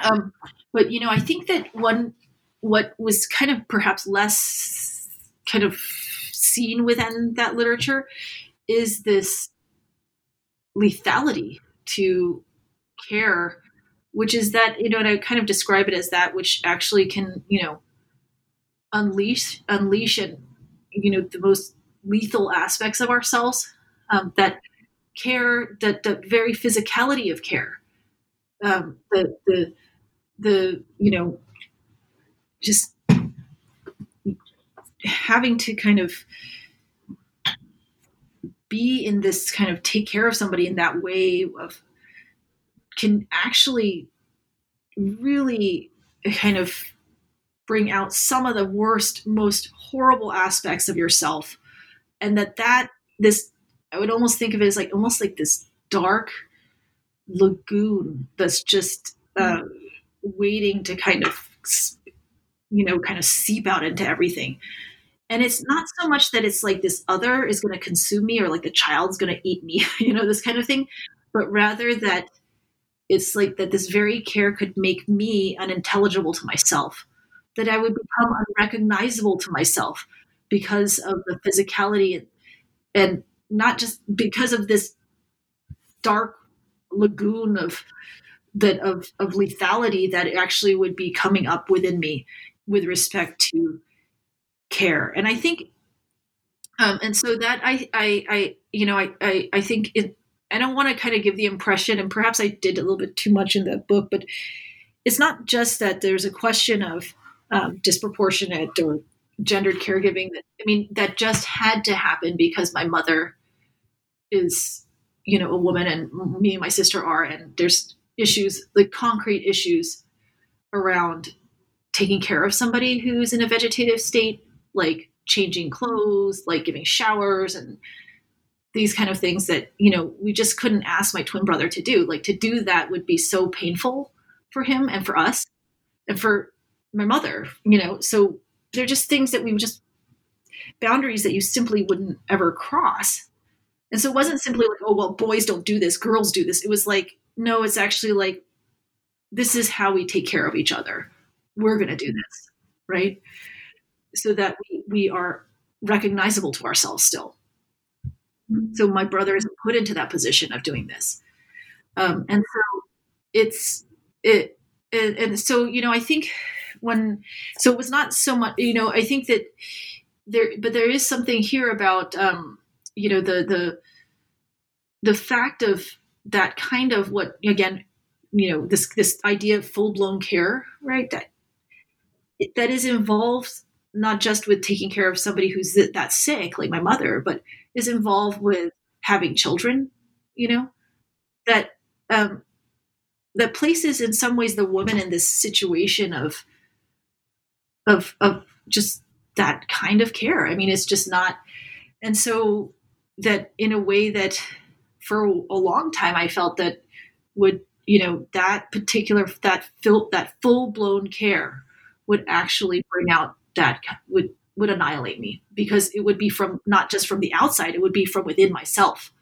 um, but you know, I think that one what was kind of perhaps less kind of seen within that literature is this lethality to care which is that you know, and I kind of describe it as that which actually can you know unleash unleash and you know the most lethal aspects of ourselves. Um, that care, that the very physicality of care, um, the the the you know just having to kind of be in this kind of take care of somebody in that way of can actually really kind of bring out some of the worst most horrible aspects of yourself. And that that this i would almost think of it as like almost like this dark lagoon that's just uh, waiting to kind of you know kind of seep out into everything. And it's not so much that it's like this other is going to consume me or like the child's going to eat me [laughs] you know this kind of thing but rather that it's like that this very care could make me unintelligible to myself that i would become unrecognizable to myself because of the physicality and not just because of this dark lagoon of that of of lethality that actually would be coming up within me with respect to care and i think um, and so that I, I, I, you know, I, I, I think it, I don't want to kind of give the impression, and perhaps I did a little bit too much in the book, but it's not just that there's a question of um, disproportionate or gendered caregiving. That I mean, that just had to happen because my mother is, you know, a woman, and me and my sister are, and there's issues, like concrete issues around taking care of somebody who's in a vegetative state, like changing clothes, like giving showers and these kind of things that, you know, we just couldn't ask my twin brother to do. Like to do that would be so painful for him and for us and for my mother, you know. So they're just things that we just boundaries that you simply wouldn't ever cross. And so it wasn't simply like, oh well, boys don't do this, girls do this. It was like, no, it's actually like this is how we take care of each other. We're gonna do this, right? so that we, we are recognizable to ourselves still. So my brother isn't put into that position of doing this. Um, and so it's, it, and, and so, you know, I think when, so it was not so much, you know, I think that there, but there is something here about, um, you know, the, the, the fact of that kind of what, again, you know, this, this idea of full blown care, right? That, that is involved not just with taking care of somebody who's that sick, like my mother, but is involved with having children, you know, that um, that places in some ways the woman in this situation of of of just that kind of care. I mean, it's just not, and so that in a way that for a long time I felt that would you know that particular that full that full blown care would actually bring out that would would annihilate me because it would be from not just from the outside it would be from within myself.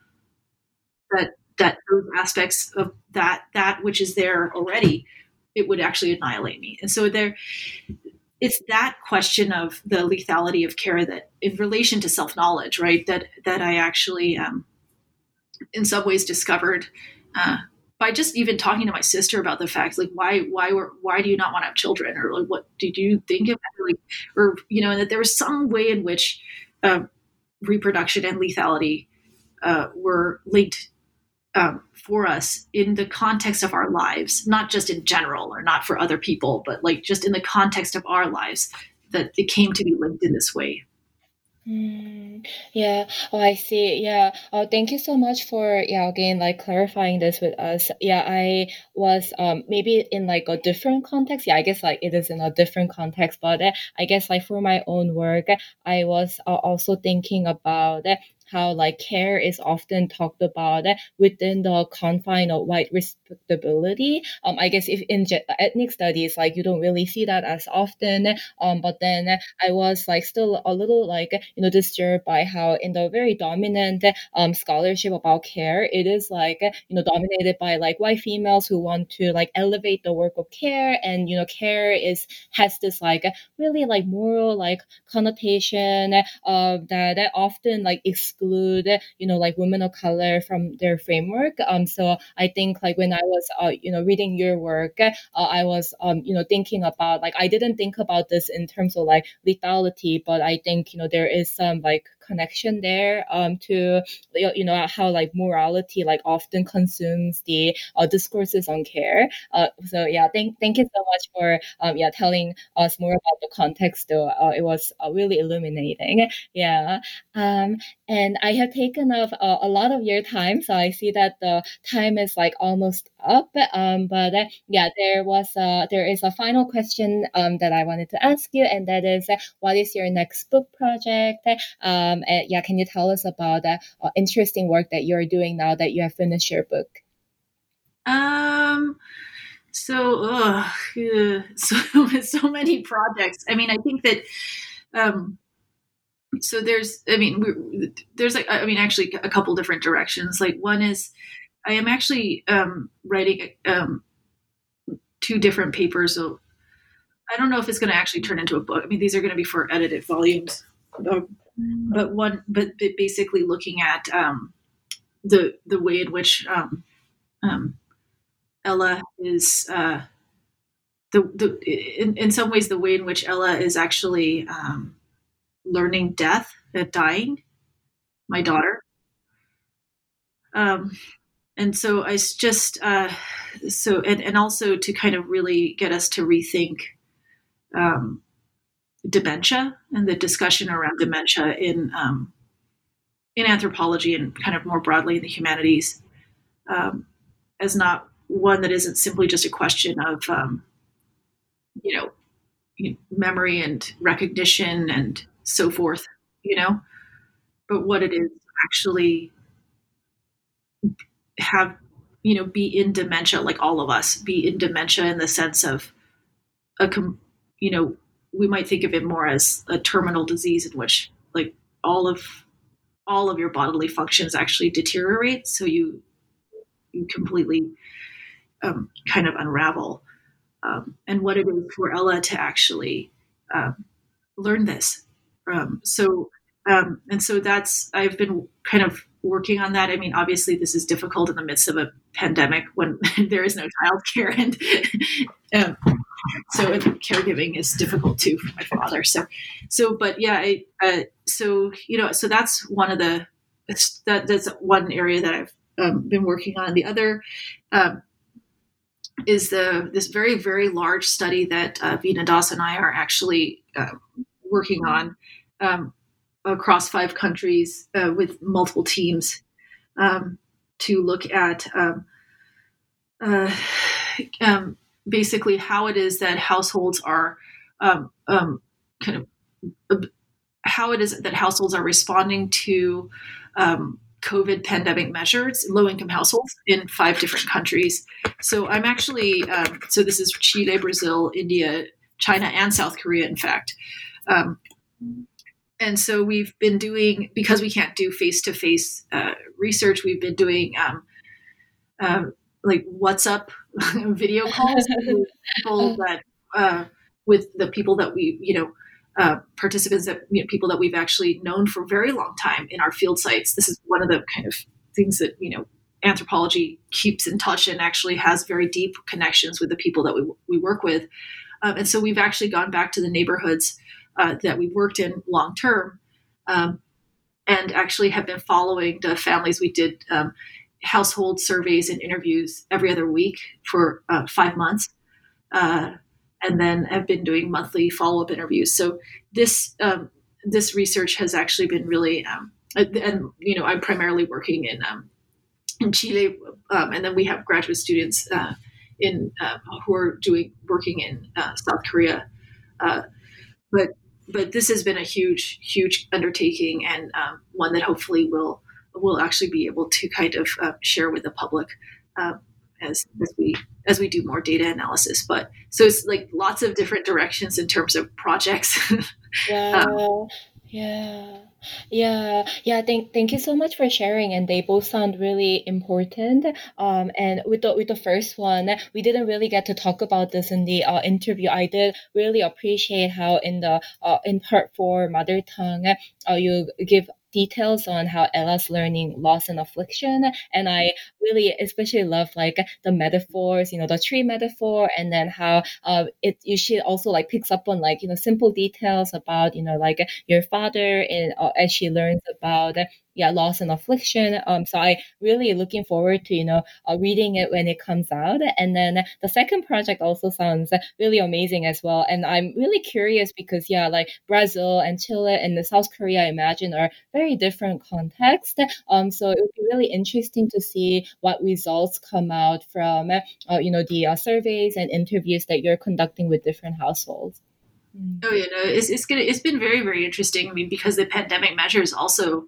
That that those aspects of that that which is there already it would actually annihilate me. And so there it's that question of the lethality of care that in relation to self-knowledge right that that i actually um, in some ways discovered uh, by just even talking to my sister about the fact like why why were why do you not want to have children? Or like what did you think of like or you know and that there was some way in which uh, reproduction and lethality uh, were linked um, for us in the context of our lives not just in general or not for other people but like just in the context of our lives that it came to be linked in this way Mm, yeah. Oh, I see. Yeah. Oh, thank you so much for yeah again like clarifying this with us. Yeah, I was um maybe in like a different context. Yeah, I guess like it is in a different context, but uh, I guess like for my own work, I was uh, also thinking about how like care is often talked about within the confine of white respectability. Um, I guess if in ethnic studies, like you don't really see that as often. Um, but then I was like still a little like you know disturbed by how in the very dominant um scholarship about care, it is like you know dominated by like white females who want to like elevate the work of care, and you know care is has this like really like moral like connotation uh, that, that often like ex- exclude, you know, like women of color from their framework. Um, so I think like when I was, uh, you know, reading your work, uh, I was, um, you know, thinking about like I didn't think about this in terms of like lethality, but I think you know there is some like connection there um, to you know how like morality like often consumes the uh, discourses on care. Uh, so yeah, thank thank you so much for um, yeah telling us more about the context. Though uh, it was uh, really illuminating. Yeah, um, and I have taken up uh, a lot of your time, so I see that the time is like almost up. Um, but uh, yeah, there was a, there is a final question um, that I wanted to ask you, and that is, what is your next book project? Um, and yeah, can you tell us about the uh, interesting work that you're doing now that you have finished your book? Um. So, uh, so [laughs] so many projects. I mean, I think that um, so there's i mean there's like i mean actually a couple different directions like one is i am actually um, writing um, two different papers so i don't know if it's going to actually turn into a book. I mean these are going to be for edited volumes. But, but one but basically looking at um, the the way in which um, um, ella is uh, the, the in, in some ways the way in which ella is actually um, learning death at dying, my daughter. Um, and so I just uh, so and, and also to kind of really get us to rethink um, dementia and the discussion around dementia in um, in anthropology and kind of more broadly in the humanities um, as not one that isn't simply just a question of um, you know memory and recognition and so forth, you know, but what it is actually have, you know, be in dementia, like all of us, be in dementia in the sense of a, you know, we might think of it more as a terminal disease in which like all of all of your bodily functions actually deteriorate. So you you completely um, kind of unravel. Um, and what it is for ella to actually um, learn this. Um, so, um, and so that's, I've been kind of working on that. I mean, obviously, this is difficult in the midst of a pandemic when [laughs] there is no childcare, and [laughs] um, so and caregiving is difficult too for my father. So, so, but yeah, I, uh, so you know, so that's one of the that that's one area that I've um, been working on. The other um, is the this very very large study that uh, Veena Das and I are actually uh, working on um, across five countries uh, with multiple teams um, to look at um, uh, [sighs] um, basically how it is that households are um, um, kind of how it is that households are responding to COVID pandemic measures, low income households in five different countries. So I'm actually, um, so this is Chile, Brazil, India, China, and South Korea, in fact. And so we've been doing because we can't do face to face research. We've been doing um, um, like WhatsApp [laughs] video [laughs] calls with people that uh, with the people that we you know uh, participants that you know, people that we've actually known for a very long time in our field sites. This is one of the kind of things that you know anthropology keeps in touch and actually has very deep connections with the people that we, we work with. Um, and so we've actually gone back to the neighborhoods uh, that we've worked in long term, um, and actually have been following the families. We did um, household surveys and interviews every other week for uh, five months, uh, and then have been doing monthly follow up interviews. So this um, this research has actually been really, um, and you know, I'm primarily working in um, in Chile, um, and then we have graduate students uh, in uh, who are doing working in uh, South Korea. Uh, but but this has been a huge, huge undertaking and um, one that hopefully will will actually be able to kind of uh, share with the public uh, as as we as we do more data analysis. But so it's like lots of different directions in terms of projects. [laughs] yeah, um, yeah. Yeah, yeah. Thank, thank you so much for sharing. And they both sound really important. Um, and with the with the first one, we didn't really get to talk about this in the uh, interview. I did really appreciate how in the uh, in part four mother tongue, uh, you give details on how Ella's learning loss and affliction. And I really especially love like the metaphors, you know, the tree metaphor, and then how uh, it usually also like picks up on like you know simple details about you know like your father and uh, as she learns about yeah loss and affliction um so i really looking forward to you know uh, reading it when it comes out and then the second project also sounds really amazing as well and i'm really curious because yeah like brazil and chile and the south korea i imagine are very different contexts um so it would be really interesting to see what results come out from uh, you know the uh, surveys and interviews that you're conducting with different households. Oh yeah, no, it's it's gonna it's been very very interesting. I mean, because the pandemic measures also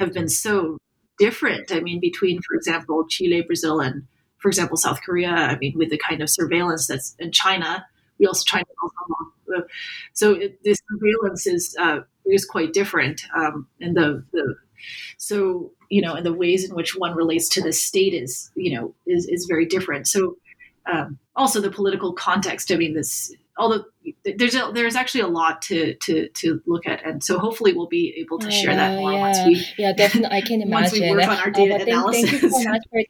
have been so different. I mean, between, for example, Chile, Brazil, and, for example, South Korea. I mean, with the kind of surveillance that's in China, we also China also so it, this surveillance is uh, is quite different, um, and the the so you know, and the ways in which one relates to the state is you know is is very different. So um, also the political context. I mean, this although there's a, there's actually a lot to to to look at, and so hopefully we'll be able to share that more yeah. once we yeah definitely. I can imagine [laughs] once we work on our data uh, analysis. Thank, thank you so much for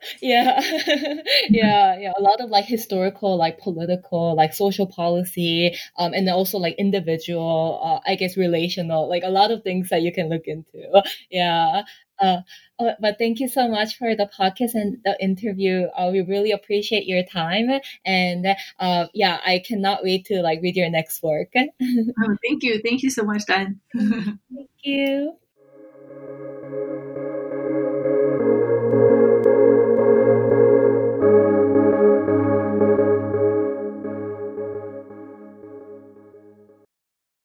[laughs] yeah. [laughs] Yeah yeah. A lot of like historical like political like social policy um and also like individual uh, i guess relational like a lot of things that you can look into. Yeah uh, uh, but thank you so much for the podcast and the interview. Uh, we really appreciate your time, and uh, yeah, I cannot wait to like read your next work. [laughs] oh, thank you, thank you so much, Dan. thank you.